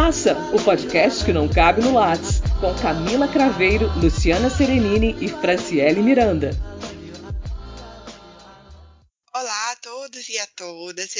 Taça, o podcast que não cabe no Lattes, com Camila Craveiro, Luciana Serenini e Franciele Miranda.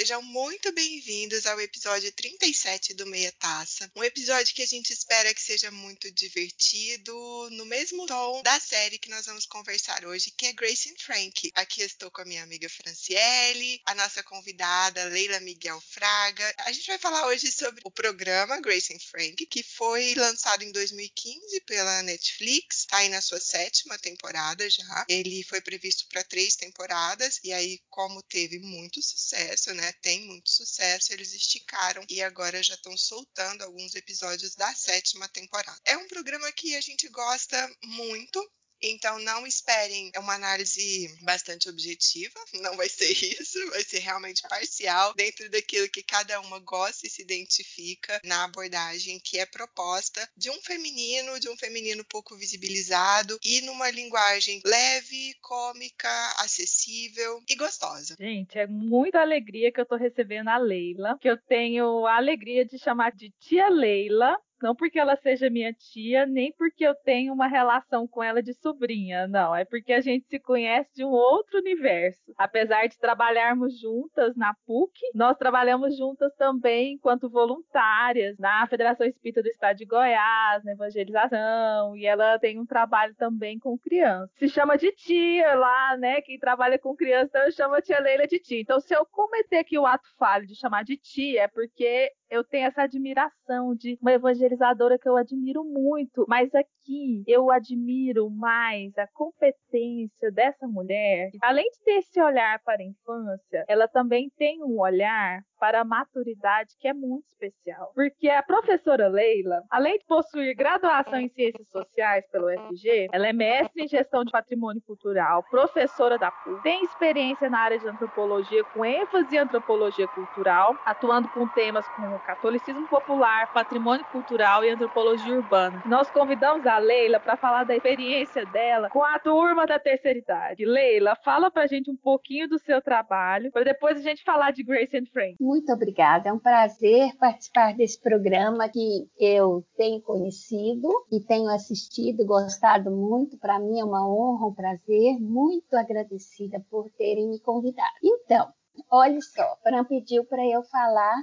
Sejam muito bem-vindos ao episódio 37 do Meia Taça. Um episódio que a gente espera que seja muito divertido, no mesmo tom da série que nós vamos conversar hoje, que é Grace and Frank. Aqui estou com a minha amiga Franciele, a nossa convidada Leila Miguel Fraga. A gente vai falar hoje sobre o programa Grace and Frank, que foi lançado em 2015 pela Netflix, está aí na sua sétima temporada já. Ele foi previsto para três temporadas, e aí, como teve muito sucesso, né? Tem muito sucesso, eles esticaram e agora já estão soltando alguns episódios da sétima temporada. É um programa que a gente gosta muito, então não esperem uma análise bastante objetiva, não vai ser isso, vai ser realmente parcial dentro daquilo que cada uma gosta e se identifica na abordagem que é proposta de um feminino, de um feminino pouco visibilizado e numa linguagem leve, cômica, acessível e gostosa. Gente, é muita alegria que eu tô recebendo a Leila, que eu tenho a alegria de chamar de tia Leila, não porque ela seja minha tia, nem porque eu tenho uma relação com ela de sobrinha, não. É porque a gente se conhece de um outro universo. Apesar de trabalharmos juntas na PUC, nós trabalhamos juntas também enquanto voluntárias na Federação Espírita do Estado de Goiás, na evangelização, e ela tem um trabalho também com crianças. Se chama de tia lá, né? Quem trabalha com criança, então eu chamo a tia Leila de tia. Então, se eu cometer aqui o ato falho de chamar de tia, é porque eu tenho essa admiração de uma evangelizadora que eu admiro muito, mas aqui eu admiro mais a competência dessa mulher. Além de ter esse olhar para a infância, ela também tem um olhar para a maturidade que é muito especial. Porque a professora Leila, além de possuir graduação em Ciências Sociais pelo UFG, ela é mestre em Gestão de Patrimônio Cultural, professora da PUC, tem experiência na área de antropologia com ênfase em antropologia cultural, atuando com temas como catolicismo popular, patrimônio cultural e antropologia urbana. Nós convidamos a Leila para falar da experiência dela com a turma da terceira idade. Leila, fala pra gente um pouquinho do seu trabalho, para depois a gente falar de Grace and Frank. Muito obrigada. É um prazer participar desse programa que eu tenho conhecido e tenho assistido, gostado muito. Para mim é uma honra, um prazer. Muito agradecida por terem me convidado. Então, olha só, Fran pediu para eu falar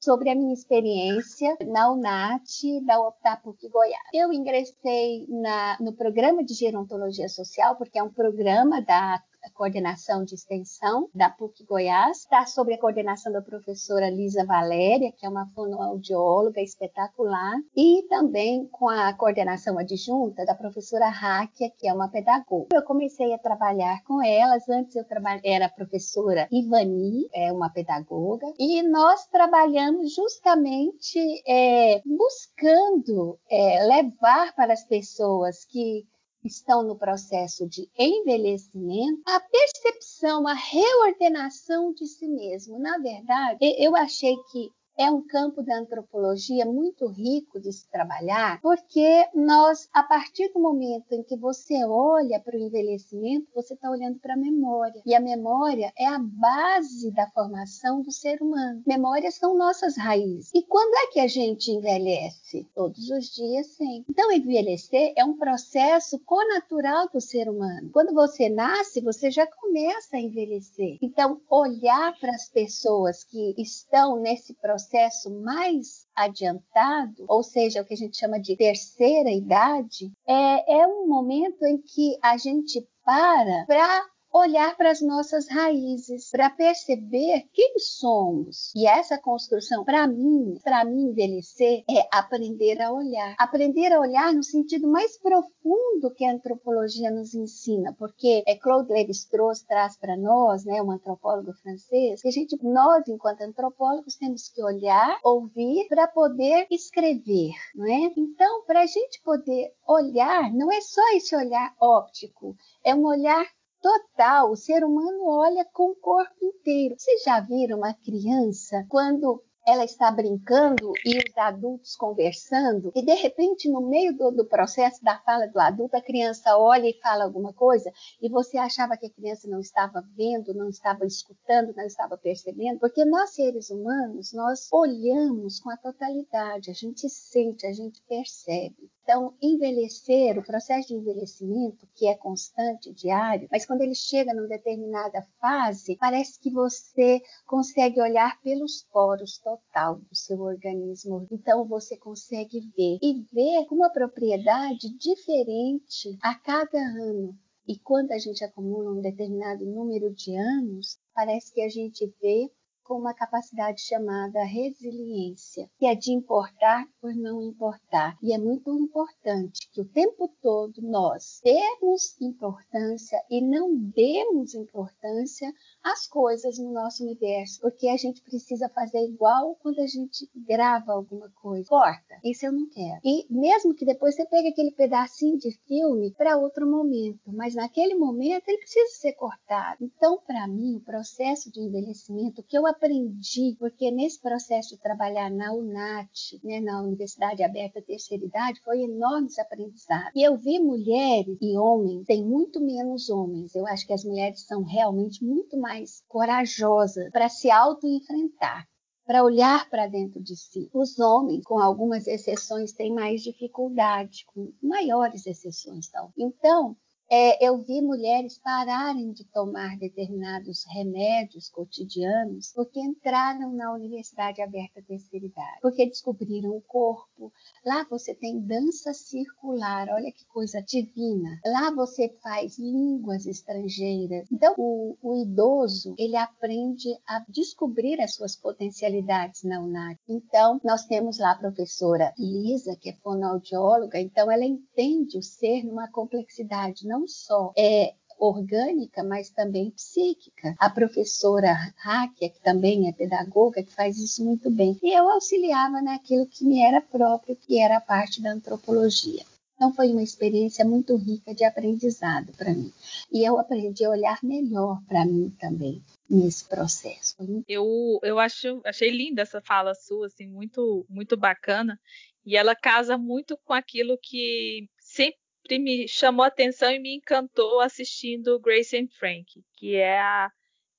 sobre a minha experiência na UNAT da Optapuc Goiás. Eu ingressei na, no programa de gerontologia social, porque é um programa da coordenação de extensão da PUC Goiás, está sob a coordenação da professora Lisa Valéria, que é uma fonoaudióloga espetacular, e também com a coordenação adjunta da professora Ráquia, que é uma pedagoga. Eu comecei a trabalhar com elas, antes eu era professora Ivani, é uma pedagoga, e nós trabalhamos justamente é, buscando é, levar para as pessoas que estão no processo de envelhecimento, a percepção, a reordenação de si mesmo. Na verdade, eu achei que é um campo da antropologia muito rico de se trabalhar, porque nós, a partir do momento em que você olha para o envelhecimento, você está olhando para a memória. E a memória é a base da formação do ser humano. Memórias são nossas raízes. E quando é que a gente envelhece? Todos os dias, sim. Então, envelhecer é um processo conatural do ser humano. Quando você nasce, você já começa a envelhecer. Então, olhar para as pessoas que estão nesse processo processo mais adiantado, ou seja, o que a gente chama de terceira idade, é, é um momento em que a gente para para olhar para as nossas raízes, para perceber quem somos. E essa construção, para mim, para mim envelhecer é aprender a olhar. Aprender a olhar no sentido mais profundo que a antropologia nos ensina, porque é Claude Lévi-Strauss traz para nós, né, um antropólogo francês, que a gente, nós enquanto antropólogos temos que olhar, ouvir para poder escrever, não é? Então, para a gente poder olhar, não é só esse olhar óptico, é um olhar total, o ser humano olha com o corpo inteiro. Vocês já viram uma criança quando ela está brincando e os adultos conversando, e de repente, no meio do, do, processo da fala do adulto, a criança olha e fala alguma coisa, e você achava que a criança não estava vendo, não estava escutando, não estava percebendo, porque nós, seres humanos, nós olhamos com a totalidade, a gente sente, a gente percebe. Então, envelhecer, o processo de envelhecimento, que é constante, diário, mas quando ele chega numa determinada fase, parece que você consegue olhar pelos poros total do seu organismo. Então, você consegue ver e ver com uma propriedade diferente a cada ano. E quando a gente acumula um determinado número de anos, parece que a gente vê com uma capacidade chamada resiliência, que é de importar por não importar. E é muito importante que o tempo todo nós demos importância e não demos importância às coisas no nosso universo, porque a gente precisa fazer igual quando a gente grava alguma coisa. Corta, isso eu não quero. E mesmo que depois você pegue aquele pedacinho de filme para outro momento, mas naquele momento ele precisa ser cortado. Então, para mim, o processo de envelhecimento que eu aprendi, porque nesse processo de trabalhar na UNAT, né, na Universidade Aberta Terceira Idade, foi enormes aprendizados. E eu vi mulheres e homens, tem muito menos homens. Eu acho que as mulheres são realmente muito mais corajosas para se auto-enfrentar para olhar para dentro de si. Os homens, com algumas exceções, têm mais dificuldade, com maiores exceções. Tal. Então, é, eu vi mulheres pararem de tomar determinados remédios cotidianos porque entraram na Universidade Aberta Terceira Idade, porque descobriram o corpo. Lá você tem dança circular, olha que coisa divina. Lá você faz línguas estrangeiras. Então, o, o idoso, ele aprende a descobrir as suas potencialidades na UNAC. Então, nós temos lá a professora Lisa, que é fonoaudióloga, então ela entende o ser numa complexidade não só é orgânica, mas também psíquica. A professora Hákia, que também é pedagoga, que faz isso muito bem. E eu auxiliava naquilo que me era próprio, que era a parte da antropologia. Então foi uma experiência muito rica de aprendizado para mim. E eu aprendi a olhar melhor para mim também nesse processo. Eu, eu acho, achei linda essa fala sua, assim, muito, muito bacana. E ela casa muito com aquilo que sempre sempre me chamou atenção e me encantou assistindo Grace and Frank, que é a,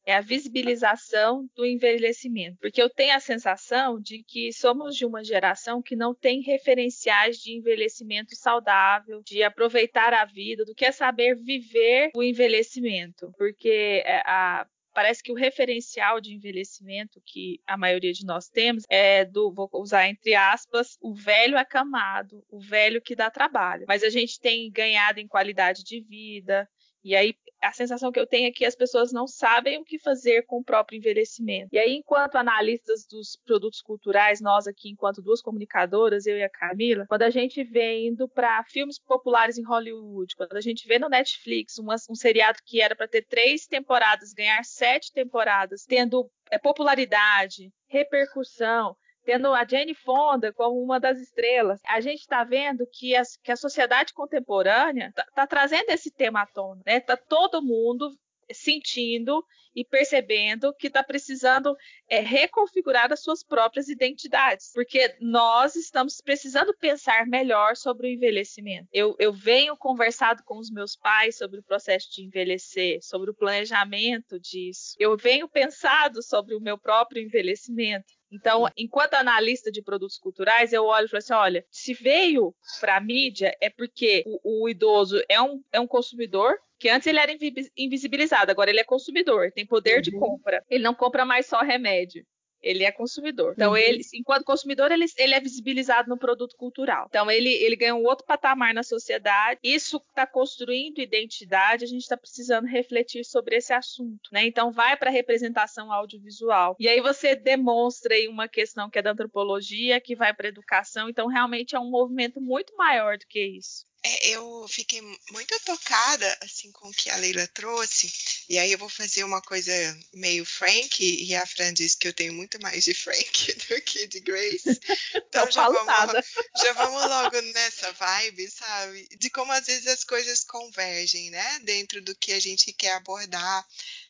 é a visibilização do envelhecimento. Porque eu tenho a sensação de que somos de uma geração que não tem referenciais de envelhecimento saudável, de aproveitar a vida, do que é saber viver o envelhecimento. Porque é, a, parece que o referencial de envelhecimento que a maioria de nós temos é do, vou usar entre aspas, o velho acamado, o velho que dá trabalho. Mas a gente tem ganhado em qualidade de vida, e aí a sensação que eu tenho é que as pessoas não sabem o que fazer com o próprio envelhecimento. E aí, enquanto analistas dos produtos culturais, nós aqui, enquanto duas comunicadoras, eu e a Camila, quando a gente vê indo para filmes populares em Hollywood, quando a gente vê no Netflix uma, um seriado que era para ter três temporadas, ganhar sete temporadas, tendo é, popularidade, repercussão, tendo a Jane Fonda como uma das estrelas, a gente está vendo que, as, que, a sociedade contemporânea está tá trazendo esse tema à tona, né? Tá todo mundo sentindo e percebendo que está precisando é, reconfigurar as suas próprias identidades, porque nós estamos precisando pensar melhor sobre o envelhecimento. Eu, eu venho conversado com os meus pais sobre o processo de envelhecer, sobre o planejamento disso. Eu venho pensado sobre o meu próprio envelhecimento. Então, enquanto analista de produtos culturais, eu olho e falo assim: olha, se veio para a mídia é porque o, o, idoso é um, é um consumidor. Que antes ele era invisibilizado, agora ele é consumidor, tem poder uhum. de compra. Ele não compra mais só remédio ele é consumidor. Então, uhum. ele, enquanto consumidor, ele, ele é visibilizado no produto cultural. Então, ele, ele ganha um outro patamar na sociedade. Isso está construindo identidade, a gente está precisando refletir sobre esse assunto. Né? Então, vai para a representação audiovisual. E aí você demonstra aí uma questão que é da antropologia, que vai para a educação. Então, realmente é um movimento muito maior do que isso. É, eu fiquei muito tocada assim com o que a Leila trouxe, e aí eu vou fazer uma coisa meio Frank, e a Fran disse que eu tenho muito mais de Frank do que de Grace. Então já vamos, já vamos logo nessa vibe, sabe? De como às vezes as coisas convergem, né? Dentro do que a gente quer abordar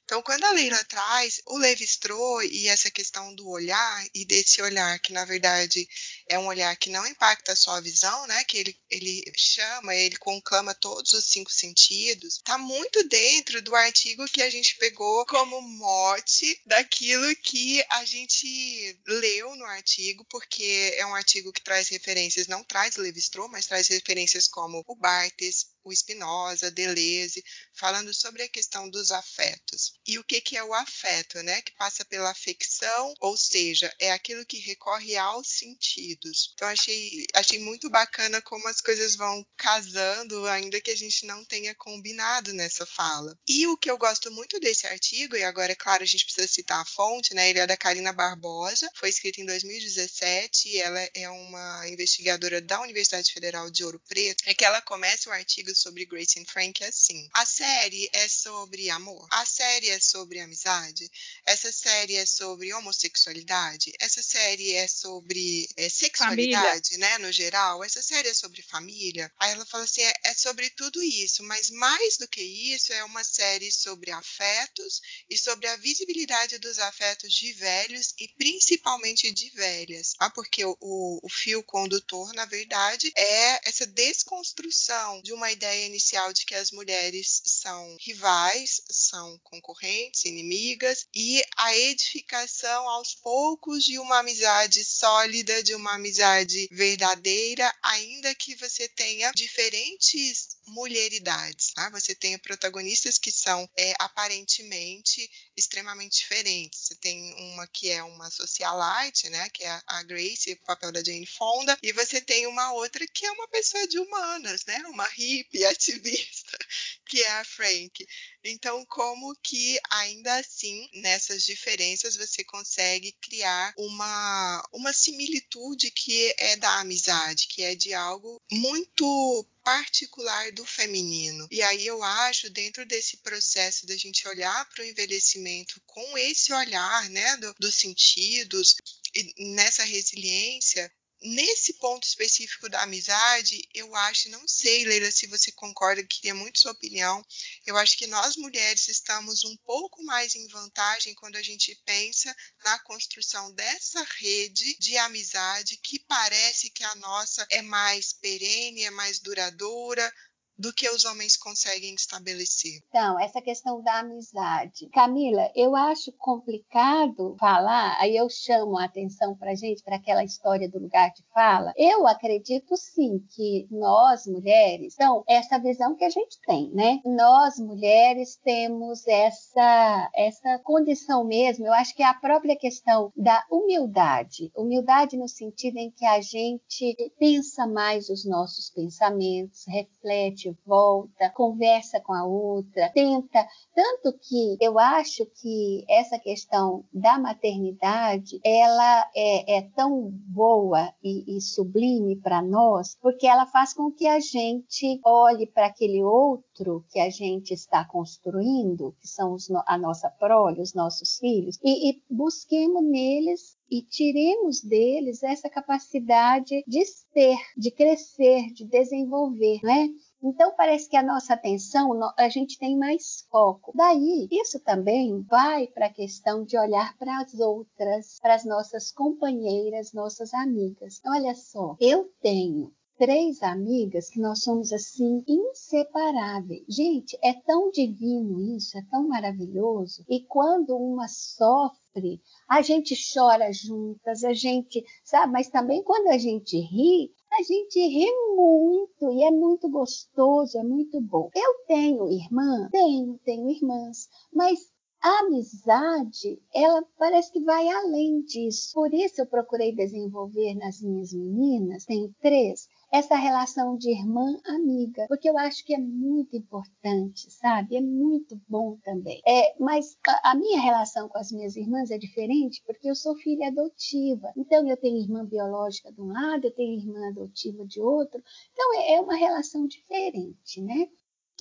Então, quando a Leila traz o Levi-Strauss e essa questão do olhar, e desse olhar que, na verdade, é um olhar que não impacta só a visão, né? Que ele, ele chama, ele conclama todos os cinco sentidos, está muito dentro do artigo que a gente pegou como mote daquilo que a gente leu no artigo, porque é um artigo que traz referências, não traz Levi-Strauss, mas traz referências como o Barthes, o Spinoza, Deleuze, falando sobre a questão dos afetos. E o que, que é o afeto, né? Que passa pela afecção, ou seja, é aquilo que recorre aos sentidos. Então achei, achei muito bacana como as coisas vão casando, ainda que a gente não tenha combinado nessa fala. E o que eu gosto muito desse artigo, e agora, é claro, a gente precisa citar a fonte, né? Ele é da Karina Barbosa, foi escrito em 2017, e ela é uma investigadora da Universidade Federal de Ouro Preto, é que ela começa o artigo sobre Grace and Frank é assim. A série é sobre amor. A série é sobre amizade. Essa série é sobre homossexualidade. Essa série é sobre é, sexualidade, família. né, no geral. Essa série é sobre família. Aí ela fala assim, é, é sobre tudo isso, mas mais do que isso, é uma série sobre afetos e sobre a visibilidade dos afetos de velhos e principalmente de velhas. Ah, porque o, o, o fio condutor, na verdade, é essa desconstrução de uma ideia ideia inicial de que as mulheres são rivais, são concorrentes, inimigas, e a edificação aos poucos de uma amizade sólida, de uma amizade verdadeira, ainda que você tenha diferentes mulheridades. Tá? Você tem protagonistas que são é, aparentemente extremamente diferentes. Você tem uma que é uma socialite, né, que é a Grace, o papel da Jane Fonda, e você tem uma outra que é uma pessoa de humanas, né, uma hippie ativista, que é a Frank. Então, como que ainda assim, nessas diferenças, você consegue criar uma, uma similitude que é da amizade, que é de algo muito particular do feminino. E aí eu acho, dentro desse processo da gente olhar para o envelhecimento com esse olhar né, do, dos sentidos, e nessa resiliência, nesse ponto específico da amizade, eu acho, não sei, Leila, se você concorda, queria muito sua opinião. Eu acho que nós mulheres estamos um pouco mais em vantagem quando a gente pensa na construção dessa rede de amizade que parece que a nossa é mais perene, é mais duradoura, do que os homens conseguem estabelecer. Então, essa questão da amizade. Camila, eu acho complicado falar, aí eu chamo a atenção para gente, para aquela história do lugar de fala. Eu acredito sim que nós, mulheres, então, essa visão que a gente tem, né? Nós, mulheres, temos essa, essa condição mesmo, eu acho que é a própria questão da humildade. Humildade no sentido em que a gente pensa mais os nossos pensamentos, reflete volta, conversa com a outra, tenta. Tanto que eu acho que essa questão da maternidade, ela é, é tão boa e, e sublime para nós, porque ela faz com que a gente olhe para aquele outro que a gente está construindo, que são os, a nossa prole, os nossos filhos, e, e busquemos neles e tiremos deles essa capacidade de ser, de crescer, de desenvolver, né? Então, parece que a nossa atenção, a gente tem mais foco. Daí, isso também vai para a questão de olhar para as outras, para as nossas companheiras, nossas amigas. Olha só, eu tenho três amigas que nós somos assim inseparáveis. Gente, é tão divino isso, é tão maravilhoso. E quando uma sofre, a gente chora juntas, a gente, sabe? Mas também quando a gente ri, a gente ri muito e é muito gostoso, é muito bom. Eu tenho irmã? Tenho, tenho irmãs, mas a amizade, ela parece que vai além disso. Por isso eu procurei desenvolver nas minhas meninas, tenho três, essa relação de irmã-amiga, porque eu acho que é muito importante, sabe? É muito bom também. É, mas a, a, minha relação com as minhas irmãs é diferente porque eu sou filha adotiva. Então eu tenho irmã biológica de um lado, eu tenho irmã adotiva de outro. Então é, é uma relação diferente, né?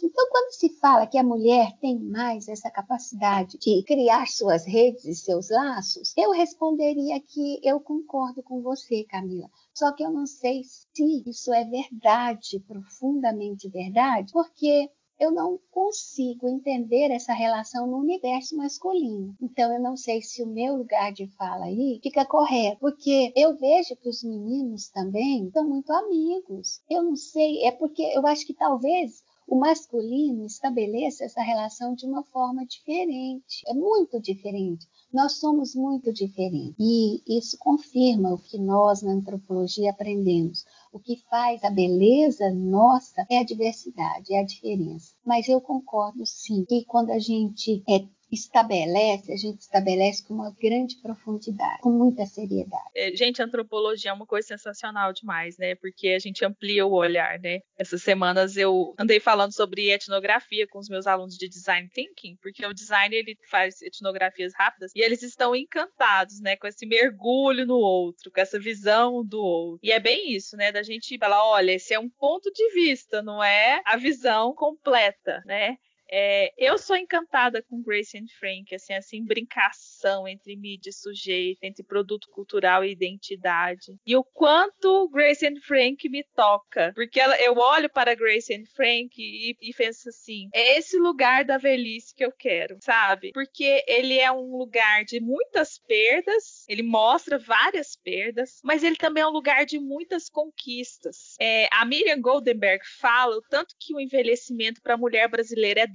Então, quando se fala que a mulher tem mais essa capacidade de criar suas redes e seus laços, eu responderia que eu concordo com você, Camila. Só que eu não sei se isso é verdade, profundamente verdade, porque eu não consigo entender essa relação no universo masculino. Então, eu não sei se o meu lugar de fala aí fica correto, porque eu vejo que os meninos também são muito amigos. Eu não sei, é porque eu acho que talvez o masculino estabeleça essa relação de uma forma diferente. É muito diferente. Nós somos muito diferentes. E isso confirma o que nós na antropologia aprendemos. O que faz a beleza nossa é a diversidade, é a diferença. Mas eu concordo sim que quando a gente é estabelece, a gente estabelece com uma grande profundidade, com muita seriedade. É, gente, antropologia é uma coisa sensacional demais, né? Porque a gente amplia o olhar, né? Essas semanas eu andei falando sobre etnografia com os meus alunos de design thinking, porque o design ele faz etnografias rápidas e eles estão encantados, né, com esse mergulho no outro, com essa visão do outro. E é bem isso, né, da gente falar, olha, esse é um ponto de vista, não é a visão completa, né? É, eu sou encantada com Grace and Frank, assim, assim, brincação entre mídia e sujeito, entre produto cultural e identidade. E o quanto Grace and Frank me toca, porque ela, eu olho para Grace and Frank e, e penso assim, é esse lugar da velhice que eu quero, sabe? Porque ele é um lugar de muitas perdas, ele mostra várias perdas, mas ele também é um lugar de muitas conquistas. É, a Miriam Goldenberg fala o tanto que o envelhecimento para a mulher brasileira é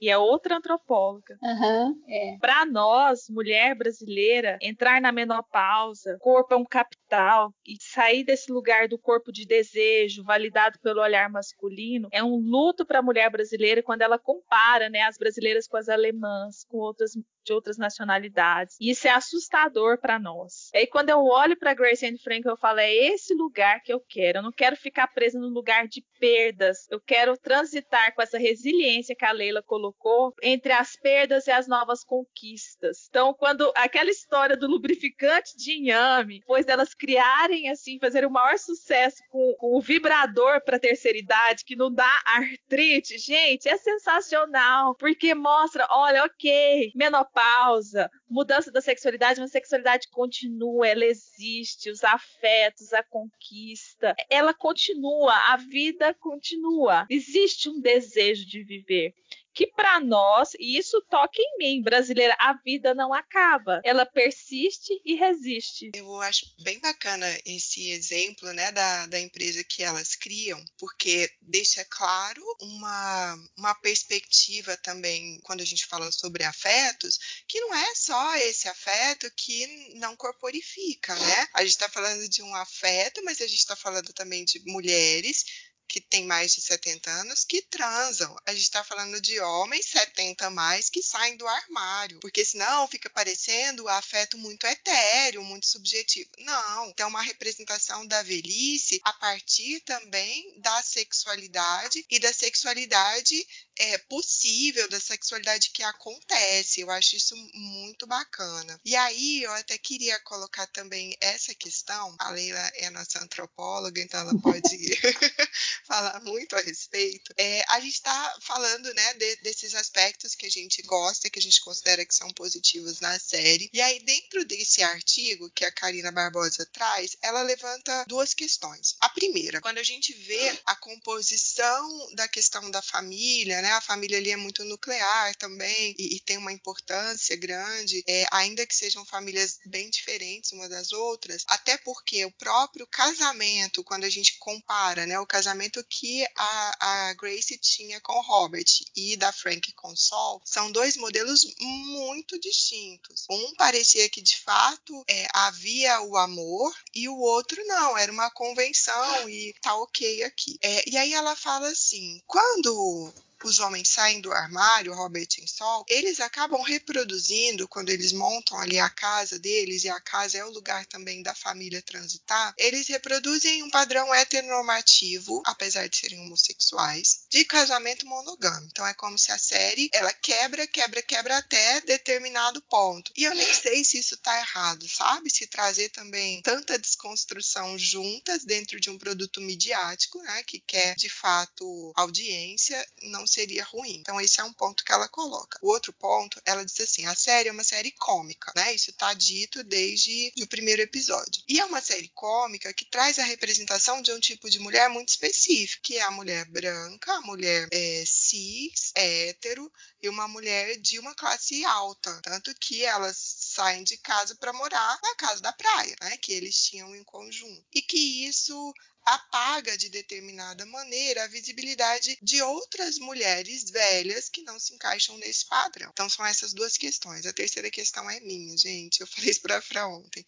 E é outra antropóloga. Uhum, é. Para nós, mulher brasileira, entrar na menopausa, corpo é um capital, e sair desse lugar do corpo de desejo, validado pelo olhar masculino, é um luto para a mulher brasileira quando ela compara né, as brasileiras com as alemãs, com outras de outras nacionalidades. E isso é assustador para nós. E aí, quando eu olho para Grace Anne Frank, eu falo: é esse lugar que eu quero. Eu não quero ficar presa no lugar de perdas. Eu quero transitar com essa resiliência que a Leila colocou entre as perdas e as novas conquistas. Então, quando aquela história do lubrificante de inhame, depois delas criarem assim, fazer o maior sucesso com, com o vibrador para terceira idade, que não dá artrite, gente, é sensacional, porque mostra, olha, ok, menopausa pausa, mudança da sexualidade, mas a sexualidade continua, ela existe, os afetos, a conquista, ela continua, a vida continua. Existe um desejo de viver que para nós, e isso toca em mim, brasileira, a vida não acaba, ela persiste e resiste. Eu acho bem bacana esse exemplo, né, da, da empresa que elas criam, porque deixa claro uma, uma perspectiva também, quando a gente fala sobre afetos, que não é só esse afeto que não corporifica, né? A gente está falando de um afeto, mas a gente está falando também de mulheres que têm mais de 70 anos que transam. A gente está falando de homens 70 a mais que saem do armário, porque senão fica parecendo afeto muito etéreo, muito subjetivo. Não, então é uma representação da velhice a partir também da sexualidade e da sexualidade é, possível, da sexualidade que acontece. Eu acho isso muito bacana. E aí eu até queria colocar também essa questão. A Leila é nossa antropóloga, então ela pode falar muito a respeito. É, a gente está falando né, de, desses aspectos que a gente gosta, que a gente considera que são positivos na série. E aí, dentro desse artigo que a Karina Barbosa traz, ela levanta duas questões. A primeira, quando a gente vê a composição da questão da família, né, a família ali é muito nuclear também e, e tem uma importância grande, é, ainda que sejam famílias bem diferentes uma das outras, até porque o próprio casamento, quando a gente compara né, o casamento que a, a Grace tinha com Robert e da Frank com Sol são dois modelos muito distintos. Um parecia que de fato é, havia o amor e o outro não, era uma convenção e tá ok aqui. É, e aí ela fala assim: quando os homens saem do armário, Robert Sol, eles acabam reproduzindo, quando eles montam ali a casa deles, e a casa é o lugar também da família transitar, eles reproduzem um padrão heteronormativo, apesar de serem homossexuais, de casamento monogâmico. Então é como se a série, ela quebra, quebra, quebra até determinado ponto. E eu nem sei se isso tá errado, sabe? Se trazer também tanta desconstrução juntas dentro de um produto midiático, né, que quer de fato audiência, não seria ruim. Então, esse é um ponto que ela coloca. O outro ponto, ela diz assim: a série é uma série cômica, né? Isso está dito desde o primeiro episódio. E é uma série cômica que traz a representação de um tipo de mulher muito específico, que é a mulher branca, a mulher é, cis, hétero e uma mulher de uma classe alta. Tanto que elas saem de casa para morar na casa da praia, né? Que eles tinham em conjunto. E que isso apaga de determinada maneira a visibilidade de outras mulheres velhas que não se encaixam nesse padrão. Então são essas duas questões. A terceira questão é minha, gente. Eu falei isso para Fra ontem.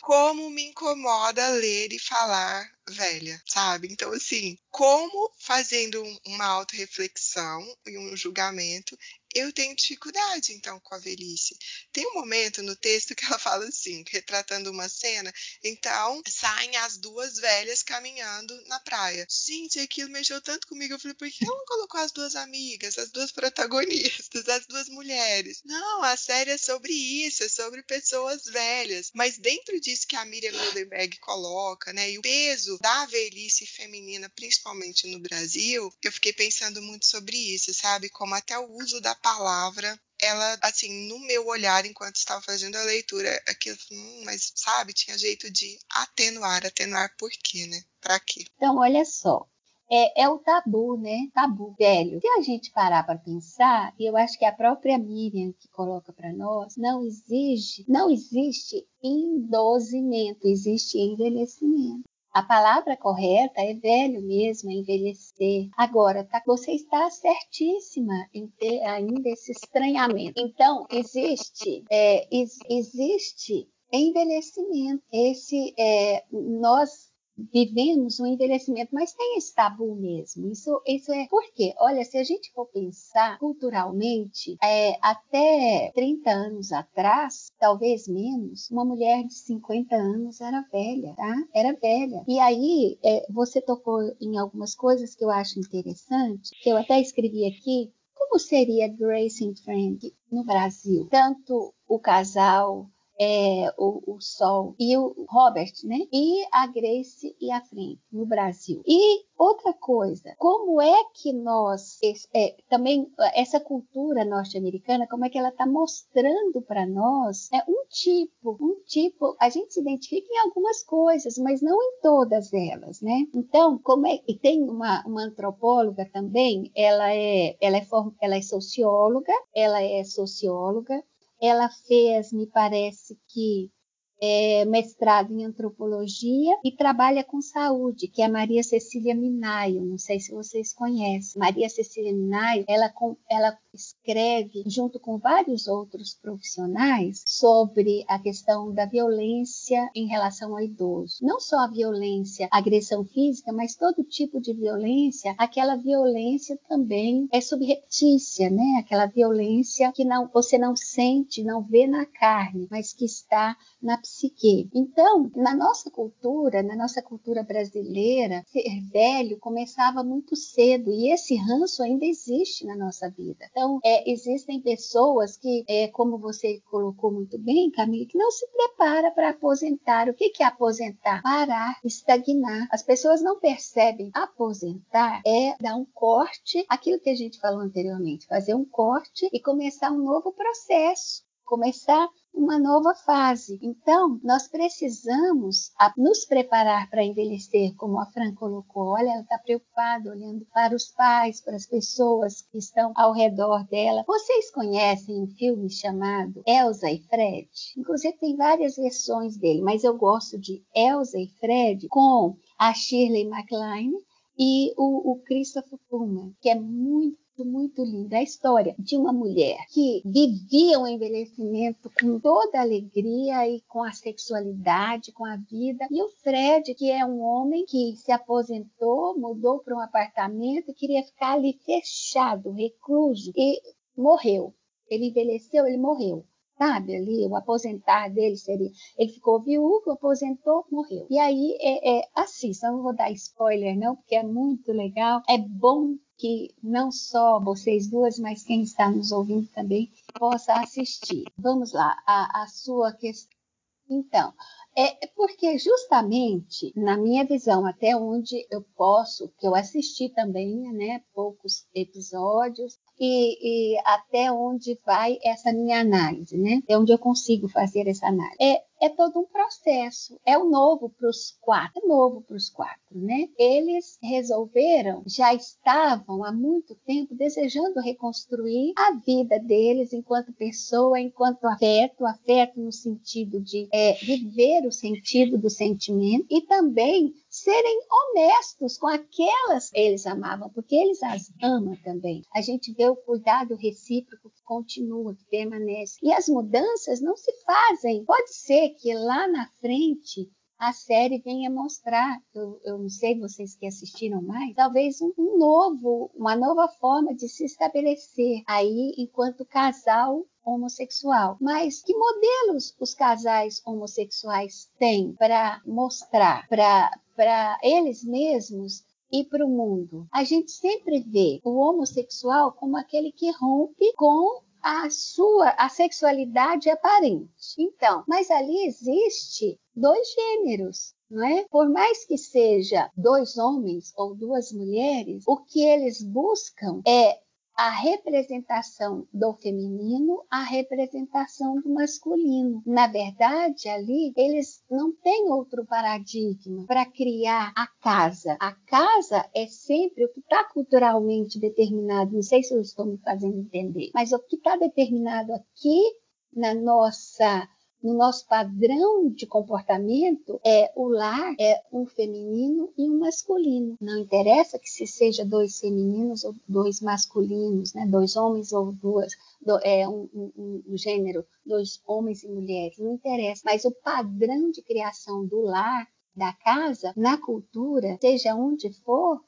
Como me incomoda ler e falar velha, sabe? Então assim, como fazendo uma autorreflexão e um julgamento, eu tenho dificuldade, então, com a velhice. Tem um momento no texto que ela fala assim, retratando uma cena, então saem as duas velhas caminhando na praia. Gente, aquilo mexeu tanto comigo. Eu falei, por que ela não colocou as duas amigas, as duas protagonistas, as duas mulheres? Não, a série é sobre isso, é sobre pessoas velhas. Mas dentro disso que a Miriam Goldenberg coloca, né, e o peso da velhice feminina, principalmente no Brasil, eu fiquei pensando muito sobre isso, sabe? Como até o uso da palavra ela, assim, no meu olhar, enquanto estava fazendo a leitura, aquilo, hum, mas sabe, tinha jeito de atenuar. Atenuar por quê, né? Pra quê? Então, olha só. É, é o tabu, né? Tabu velho. Se a gente parar para pensar, e eu acho que a própria Miriam que coloca para nós, não exige, não existe endozimento, existe envelhecimento. A palavra correta é velho mesmo, é envelhecer. Agora, tá, você está certíssima em ter ainda esse estranhamento. Então, existe, é, existe envelhecimento. Esse, é, nós vivemos um envelhecimento, mas tem esse tabu mesmo. Isso, isso é porque, olha, se a gente for pensar culturalmente, é, até 30 anos atrás, talvez menos, uma mulher de 50 anos era velha, tá? Era velha. E aí, é, você tocou em algumas coisas que eu acho interessante, que eu até escrevi aqui. Como seria Grace and Frank no Brasil? Tanto o casal é, o, o, Sol e o Robert, né? E a Grace e a Frank no Brasil. E outra coisa, como é que nós é, também essa cultura norte-americana, como é que ela está mostrando para nós é um tipo, um tipo. A gente se identifica em algumas coisas, mas não em todas elas, né? Então, como é e tem uma, uma antropóloga também, ela é ela é ela é socióloga, ela é socióloga ela fez, me parece que é, mestrado em antropologia e trabalha com saúde, que é a Maria Cecília Minaio. Não sei se vocês conhecem. Maria Cecília Minaio, ela, ela escreve, junto com vários outros profissionais, sobre a questão da violência em relação ao idoso. Não só a violência, a agressão física, mas todo tipo de violência. Aquela violência também é subreptícia, né? Aquela violência que não, você não sente, não vê na carne, mas que está na psique. Então, na nossa cultura, na nossa cultura brasileira, ser velho começava muito cedo e esse ranço ainda existe na nossa vida. Então, é, existem pessoas que, é, como você colocou muito bem, Camila, que não se prepara para aposentar. O que, que é aposentar? Parar, estagnar. As pessoas não percebem. Aposentar é dar um corte, aquilo que a gente falou anteriormente, fazer um corte e começar um novo processo começar uma nova fase. Então, nós precisamos nos preparar para envelhecer, como a Fran colocou. Olha, ela está preocupada olhando para os pais, para as pessoas que estão ao redor dela. Vocês conhecem um filme chamado Elsa e Fred? Inclusive, tem várias versões dele, mas eu gosto de Elsa e Fred com a Shirley MacLaine e o, o Christopher Plummer, que é muito muito linda a história de uma mulher que vivia o envelhecimento com toda a alegria e com a sexualidade, com a vida. E o Fred, que é um homem que se aposentou, mudou para um apartamento e queria ficar ali fechado, recluso, e morreu. Ele envelheceu, ele morreu sabe? Ali, o aposentar dele seria. Ele ficou viúvo, aposentou, morreu. E aí, é, é assista, não vou dar spoiler, não, porque é muito legal. É bom que não só vocês duas, mas quem está nos ouvindo também possa assistir. Vamos lá, a, a sua questão. Então, é porque justamente na minha visão, até onde eu posso, que eu assisti também, né, poucos episódios, e, e, até onde vai essa minha análise, né? Até onde eu consigo fazer essa análise. É, é todo um processo. É o novo para os quatro, é novo para os quatro, né? Eles resolveram, já estavam há muito tempo desejando reconstruir a vida deles enquanto pessoa, enquanto afeto, afeto no sentido de é, viver o sentido do sentimento e também serem honestos com aquelas que eles amavam, porque eles as amam também. A gente vê o cuidado recíproco que continua, que permanece. E as mudanças não se fazem. Pode ser que lá na frente a série venha mostrar, eu, eu, não sei vocês que assistiram mais, talvez um, um, novo, uma nova forma de se estabelecer aí enquanto casal homossexual. Mas que modelos os casais homossexuais têm para mostrar para eles mesmos e para o mundo? A gente sempre vê o homossexual como aquele que rompe com a sua a sexualidade aparente. Então, mas ali existe dois gêneros, não é? Por mais que seja dois homens ou duas mulheres, o que eles buscam é a representação do feminino, a representação do masculino. Na verdade, ali eles não têm outro paradigma para criar a casa. A casa é sempre o que está culturalmente determinado. Não sei se eu estou me fazendo entender, mas o que está determinado aqui na nossa no nosso padrão de comportamento é o lar é um feminino e um masculino. Não interessa que se seja dois femininos ou dois masculinos, né? dois homens ou duas, do, é um, um, um gênero, dois homens e mulheres, não interessa. Mas o padrão de criação do lar da casa, na cultura, seja onde for,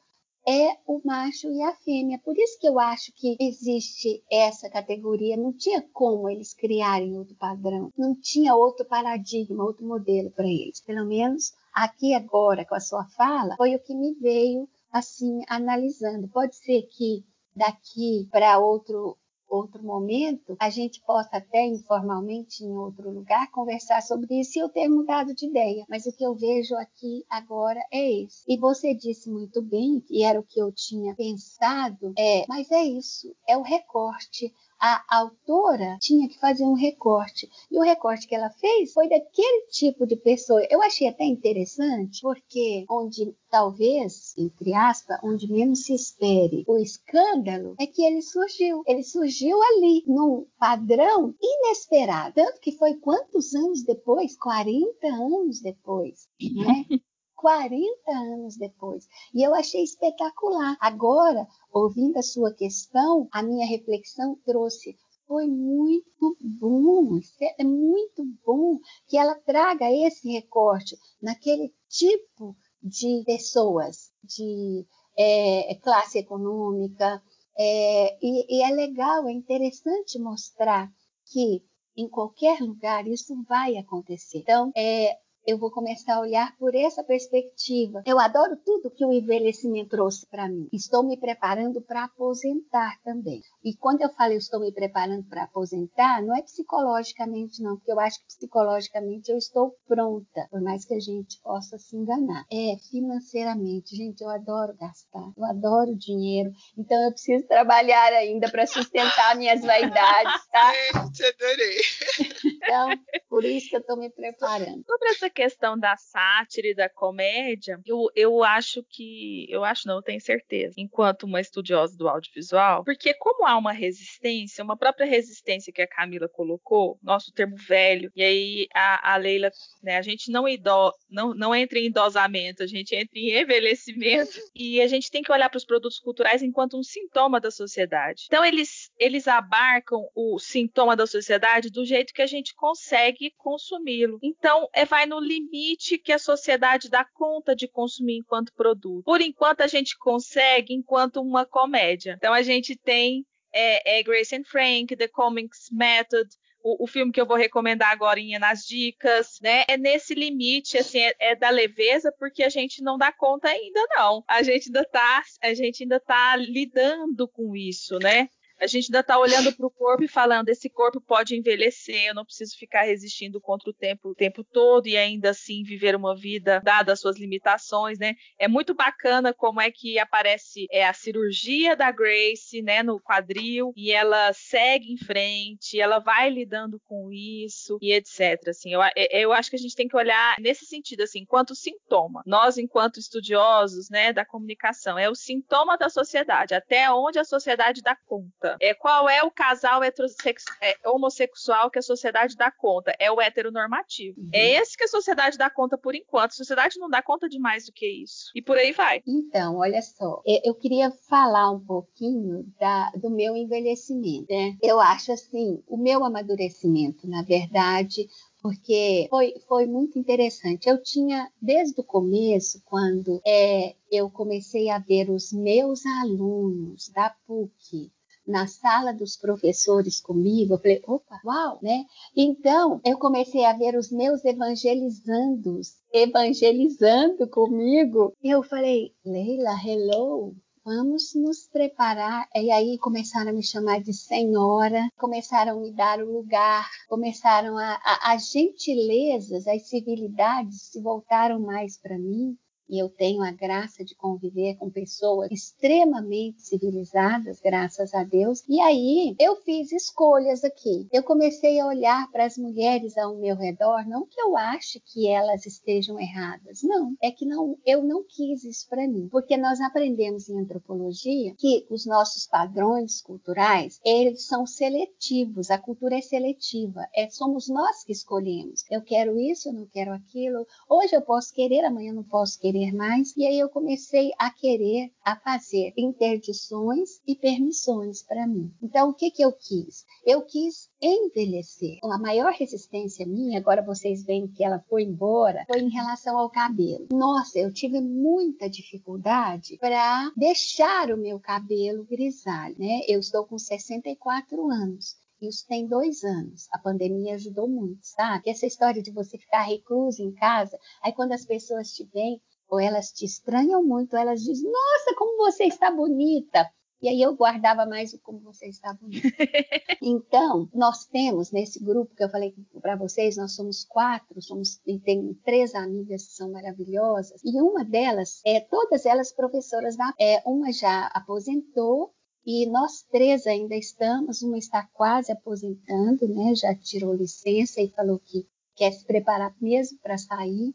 é o macho e a fêmea. Por isso que eu acho que existe essa categoria. Não tinha como eles criarem outro padrão, não tinha outro paradigma, outro modelo para eles. Pelo menos aqui agora, com a sua fala, foi o que me veio assim analisando. Pode ser que daqui para outro outro momento, a gente possa até informalmente em outro lugar conversar sobre isso e eu ter mudado de ideia. Mas o que eu vejo aqui agora é esse. E você disse muito bem, e era o que eu tinha pensado, é, mas é isso, é o recorte a autora tinha que fazer um recorte. E o recorte que ela fez foi daquele tipo de pessoa. Eu achei até interessante, porque onde talvez, entre aspas, onde menos se espere o escândalo, é que ele surgiu. Ele surgiu ali, num padrão inesperado. Tanto que foi quantos anos depois? 40 anos depois, né? 40 anos depois. E eu achei espetacular. Agora, ouvindo a sua questão, a minha reflexão trouxe foi muito bom, é muito bom que ela traga esse recorte naquele tipo de pessoas, de é, classe econômica, é, e, e é legal, é interessante mostrar que em qualquer lugar isso vai acontecer. Então, é, eu vou começar a olhar por essa perspectiva. Eu adoro tudo que o envelhecimento trouxe para mim. Estou me preparando para aposentar também. E quando eu falo estou me preparando para aposentar, não é psicologicamente não, porque eu acho que psicologicamente eu estou pronta, por mais que a gente possa se enganar. É financeiramente, gente, eu adoro gastar, eu adoro dinheiro, então eu preciso trabalhar ainda para sustentar minhas vaidades, tá? Gente, adorei. Então, por isso que eu estou me preparando. Sobre essa questão da sátira e da comédia, eu, eu acho que. Eu acho não, eu tenho certeza, enquanto uma estudiosa do audiovisual, porque como há uma resistência, uma própria resistência que a Camila colocou, nosso termo velho, e aí a, a Leila, né, a gente não, ido, não, não entra em idosamento, a gente entra em envelhecimento, e a gente tem que olhar para os produtos culturais enquanto um sintoma da sociedade. Então, eles, eles abarcam o sintoma da sociedade do jeito que a gente consegue consumi-lo. Então, é, vai no limite que a sociedade dá conta de consumir enquanto produto. Por enquanto, a gente consegue enquanto uma comédia. Então, a gente tem é, é Grace and Frank, The Comics Method, o, o, filme que eu vou recomendar agora nas dicas, né? É nesse limite, assim, é, é, da leveza, porque a gente não dá conta ainda, não. A gente ainda tá, a gente ainda tá lidando com isso, né? A gente ainda está olhando para o corpo e falando: esse corpo pode envelhecer, eu não preciso ficar resistindo contra o tempo o tempo todo e ainda assim viver uma vida dada as suas limitações, né? É muito bacana como é que aparece é, a cirurgia da Grace, né, no quadril e ela segue em frente, ela vai lidando com isso e etc. Assim, eu, é, eu acho que a gente tem que olhar nesse sentido, assim, enquanto sintoma. Nós, enquanto estudiosos, né, da comunicação, é o sintoma da sociedade, até onde a sociedade dá conta. É qual é o casal é, homossexual que a sociedade dá conta? É o heteronormativo. Uhum. É esse que a sociedade dá conta por enquanto. A sociedade não dá conta de mais do que isso. E por aí vai. Então, olha só, eu queria falar um pouquinho da, do meu envelhecimento. Né? Eu acho assim, o meu amadurecimento, na verdade, porque foi, foi muito interessante. Eu tinha, desde o começo, quando é, eu comecei a ver os meus alunos da PUC na sala dos professores comigo, eu falei, opa, uau, né? Então, eu comecei a ver os meus evangelizandos evangelizando comigo. Eu falei, Leila, hello, vamos nos preparar. E aí começaram a me chamar de senhora, começaram a me dar o lugar, começaram a, a as gentilezas, as civilidades se voltaram mais para mim e eu tenho a graça de conviver com pessoas extremamente civilizadas, graças a Deus. E aí eu fiz escolhas aqui. Eu comecei a olhar para as mulheres ao meu redor, não que eu ache que elas estejam erradas, não, é que não, eu não quis isso para mim, porque nós aprendemos em antropologia que os nossos padrões culturais, eles são seletivos, a cultura é seletiva, é somos nós que escolhemos. Eu quero isso, eu não quero aquilo. Hoje eu posso querer, amanhã não posso querer querer mais, e aí eu comecei a querer, a fazer interdições e permissões para mim. Então, o que, que eu quis? Eu quis envelhecer. A maior resistência minha, agora vocês veem que ela foi embora, foi em relação ao cabelo. Nossa, eu tive muita dificuldade para deixar o meu cabelo grisalho, né? Eu estou com 64 anos. Isso tem dois anos. A pandemia ajudou muito, sabe? Essa história de você ficar recluso em casa, aí quando as pessoas te veem, ou elas te estranham muito, elas dizem, nossa, como você está bonita. E aí eu guardava mais o como você está bonita. então, nós temos nesse grupo que eu falei para vocês, nós somos quatro, somos e tem três amigas que são maravilhosas, e uma delas é todas elas professoras da é, uma já aposentou e nós três ainda estamos, uma está quase aposentando, né? Já tirou licença e falou que quer se preparar mesmo para sair.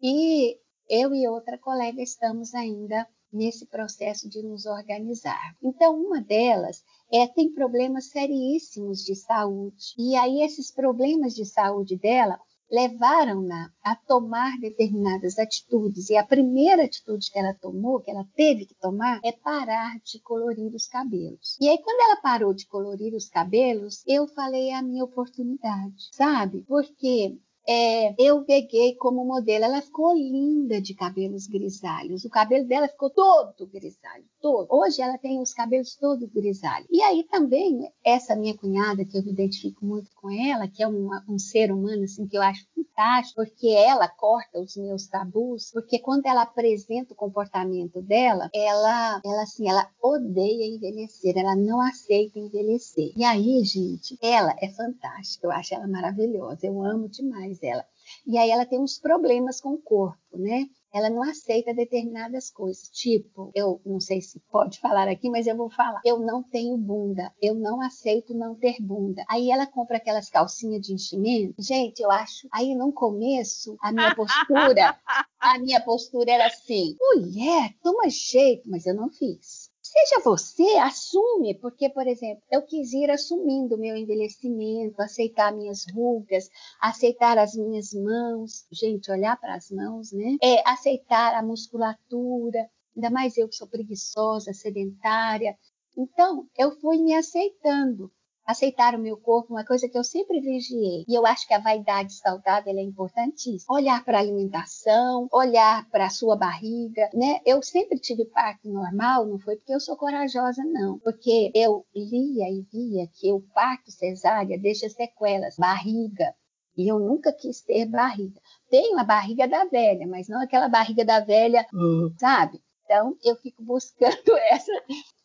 E eu e outra colega estamos ainda nesse processo de nos organizar. Então, uma delas é, tem problemas seríssimos de saúde. E aí, esses problemas de saúde dela levaram-na a tomar determinadas atitudes. E a primeira atitude que ela tomou, que ela teve que tomar, é parar de colorir os cabelos. E aí, quando ela parou de colorir os cabelos, eu falei é a minha oportunidade, sabe? Porque é, eu peguei como modelo. Ela ficou linda de cabelos grisalhos. O cabelo dela ficou todo grisalho, todo. Hoje ela tem os cabelos todos grisalhos. E aí também, essa minha cunhada, que eu me identifico muito com ela, que é um ser humano assim, que eu acho fantástico, porque ela corta os meus tabus, porque quando ela apresenta o comportamento dela, ela, ela assim, ela odeia envelhecer, ela não aceita envelhecer. E aí, gente, ela é fantástica, eu acho ela maravilhosa, eu amo demais mais ela. E aí ela tem uns problemas com o corpo, né? Ela não aceita determinadas coisas, tipo, eu não sei se pode falar aqui, mas eu vou falar. Eu não tenho bunda, eu não aceito não ter bunda. Aí ela compra aquelas calcinhas de enchimento. Gente, eu acho. Aí no começo, a minha postura, a minha postura era assim: mulher, toma jeito, mas eu não fiz. Seja você, assume, porque, por exemplo, eu quis ir assumindo o meu envelhecimento, aceitar minhas rugas, aceitar as minhas mãos, gente, olhar para as mãos, né? É, aceitar a musculatura, ainda mais eu que sou preguiçosa, sedentária. Então, eu fui me aceitando aceitar o meu corpo, uma coisa que eu sempre vigiei. E eu acho que a vaidade saudável é importantíssima. Olhar para a alimentação, olhar para a sua barriga, né? Eu sempre tive parto normal, não foi porque eu sou corajosa, não. Porque eu lia e via que o parto cesárea deixa sequelas, barriga. E eu nunca quis ter barriga. Tenho a barriga da velha, mas não aquela barriga da velha, uhum. sabe? Então, eu fico buscando essa.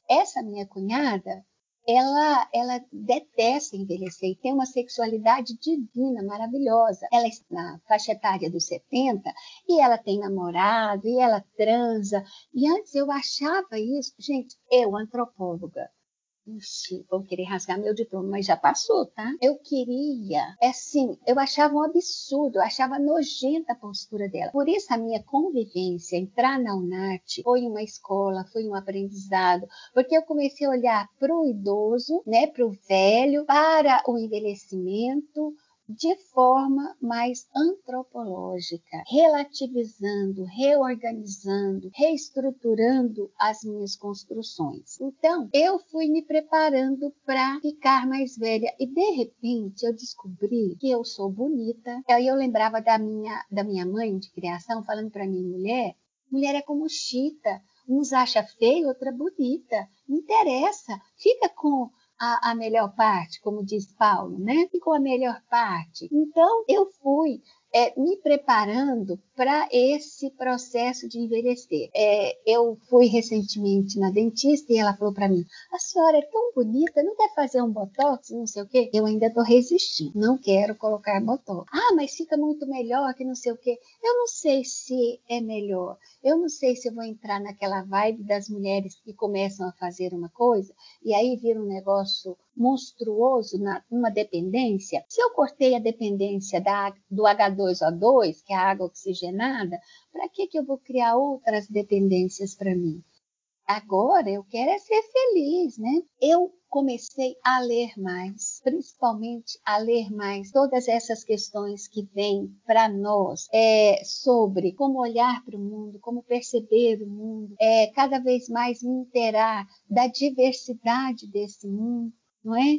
Essa minha cunhada, ela, ela detesta envelhecer e tem uma sexualidade divina, maravilhosa. Ela está na faixa etária dos 70 e ela tem namorado e ela transa. E antes eu achava isso, gente, eu, antropóloga, Ixi, vão querer rasgar meu diploma, mas já passou, tá? Eu queria, é assim, eu achava um absurdo, eu achava nojenta a postura dela. Por isso a minha convivência, entrar na UNAT, foi uma escola, foi um aprendizado, porque eu comecei a olhar para o idoso, né, para o velho, para o envelhecimento, de forma mais antropológica, relativizando, reorganizando, reestruturando as minhas construções. Então, eu fui me preparando para ficar mais velha e de repente eu descobri que eu sou bonita. Aí eu lembrava da minha da minha mãe de criação falando para mim, mulher, mulher é como chita, uns acha feio, outra bonita. Não interessa, fica com a, a melhor parte, como diz Paulo, né? Ficou a melhor parte. Então, eu fui é, me preparando para esse processo de envelhecer. É, eu fui recentemente na dentista e ela falou para mim: a senhora é tão bonita, não quer fazer um botox, não sei o quê? Eu ainda estou resistindo, não quero colocar botox. Ah, mas fica muito melhor que não sei o quê. Eu não sei se é melhor. Eu não sei se eu vou entrar naquela vibe das mulheres que começam a fazer uma coisa e aí vira um negócio monstruoso na uma dependência. Se eu cortei a dependência da, do H2O2, que é a água oxigenada, para que, que eu vou criar outras dependências para mim? Agora eu quero é ser feliz, né? Eu comecei a ler mais, principalmente a ler mais todas essas questões que vêm para nós é, sobre como olhar para o mundo, como perceber o mundo, é, cada vez mais me interar da diversidade desse mundo, não é?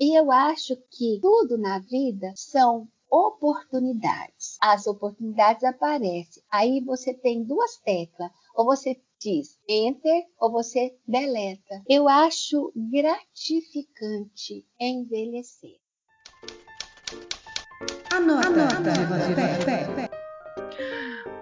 E eu acho que tudo na vida são oportunidades. As oportunidades aparecem. Aí você tem duas teclas. Ou você diz enter ou você deleta. Eu acho gratificante envelhecer. Anota, Anota.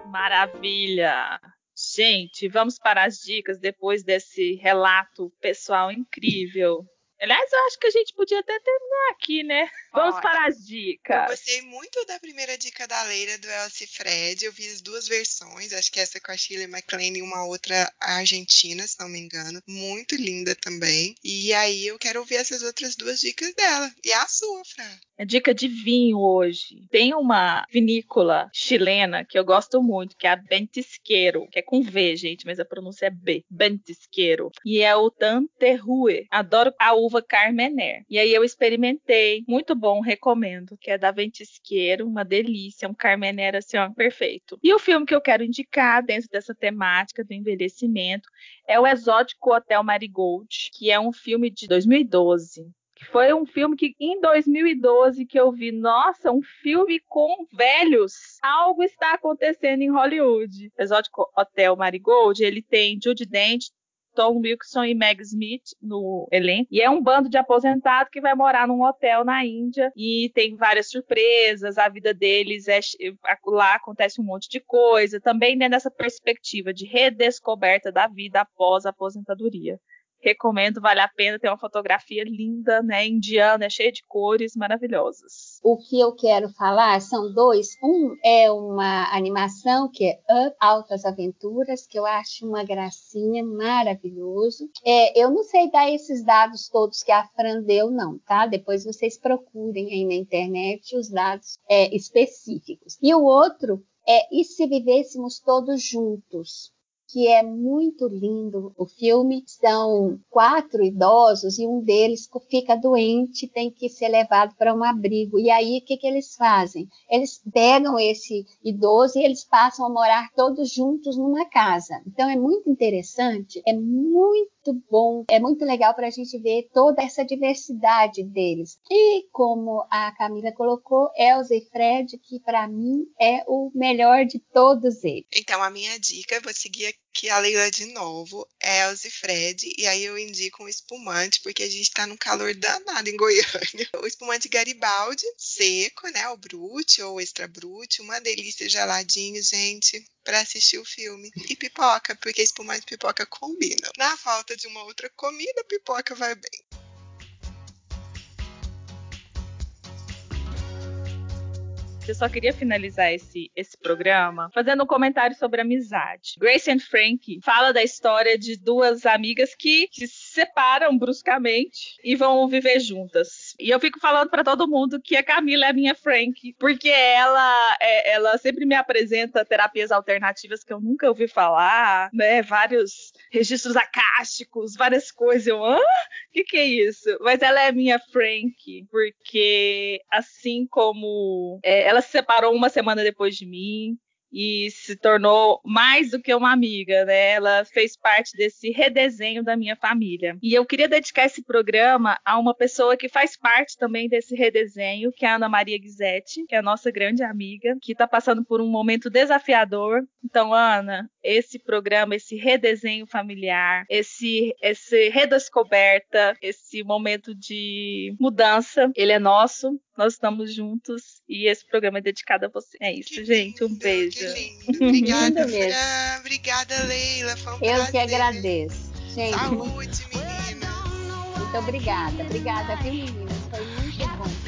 Maravilha! Gente, vamos para as dicas depois desse relato pessoal incrível. Aliás, eu acho que a gente podia até terminar aqui, né? Vamos Olha, para as dicas. Eu gostei muito da primeira dica da Leira do Elsie Fred. Eu vi as duas versões, acho que essa com a Shirley MacLaine e uma outra argentina, se não me engano. Muito linda também. E aí eu quero ouvir essas outras duas dicas dela. E a sua, Fran. É dica de vinho hoje. Tem uma vinícola chilena que eu gosto muito, que é a Bentisqueiro, que é com V, gente, mas a pronúncia é B. Bentisqueiro. E é o Tanterrue. Adoro a uva Carmener. E aí eu experimentei. Muito bom, recomendo. Que é da Ventisqueiro, uma delícia. Um Carmener assim, ó, perfeito. E o filme que eu quero indicar dentro dessa temática do envelhecimento é o Exótico Hotel Marigold, que é um filme de 2012 foi um filme que em 2012 que eu vi, nossa, um filme com velhos. Algo está acontecendo em Hollywood. Exótico Hotel Marigold, ele tem Judy Dent, Tom Wilson e Meg Smith no elenco. E é um bando de aposentados que vai morar num hotel na Índia e tem várias surpresas. A vida deles é lá acontece um monte de coisa. Também né, nessa perspectiva de redescoberta da vida após a aposentadoria recomendo, vale a pena, tem uma fotografia linda, né, indiana, cheia de cores maravilhosas. O que eu quero falar são dois. Um é uma animação que é Up Altas Aventuras, que eu acho uma gracinha, maravilhoso. É, eu não sei dar esses dados todos que a Fran deu, não, tá? Depois vocês procurem aí na internet os dados é, específicos. E o outro é E se vivêssemos todos juntos? Que é muito lindo o filme. São quatro idosos e um deles fica doente, tem que ser levado para um abrigo. E aí, o que, que eles fazem? Eles pegam esse idoso e eles passam a morar todos juntos numa casa. Então, é muito interessante, é muito bom, é muito legal para a gente ver toda essa diversidade deles. E como a Camila colocou, Elza e Fred, que para mim é o melhor de todos eles. Então, a minha dica, vou seguir aqui a Leila de novo, Elza e Fred, e aí eu indico um espumante, porque a gente tá num calor danado em Goiânia. O espumante Garibaldi, seco, né, o Brute ou Extra Brute, uma delícia geladinho, gente para assistir o filme. E pipoca, porque espumante e pipoca combinam. Na falta de uma outra comida, pipoca vai bem. Eu só queria finalizar esse, esse programa fazendo um comentário sobre amizade. Grace and Frank fala da história de duas amigas que, se separam bruscamente e vão viver juntas. E eu fico falando para todo mundo que a Camila é a minha Frank, porque ela, é, ela sempre me apresenta terapias alternativas que eu nunca ouvi falar, né? Vários registros acásticos, várias coisas. Eu, ah, o que, que é isso? Mas ela é minha Frank, porque assim como é, ela se separou uma semana depois de mim, e se tornou mais do que uma amiga, né? Ela fez parte desse redesenho da minha família. E eu queria dedicar esse programa a uma pessoa que faz parte também desse redesenho, que é a Ana Maria Guizetti, que é a nossa grande amiga, que está passando por um momento desafiador. Então, Ana, esse programa, esse redesenho familiar, esse, esse redescoberta, esse momento de mudança, ele é nosso. Nós estamos juntos e esse programa é dedicado a você. É isso, gente. Um beijo. Lindo. Obrigada. Fran. Obrigada, Leila. Foi um Eu prazer. que agradeço. Gente, Saúde, menina. muito obrigada. Obrigada, viu, meninas? Foi muito bom.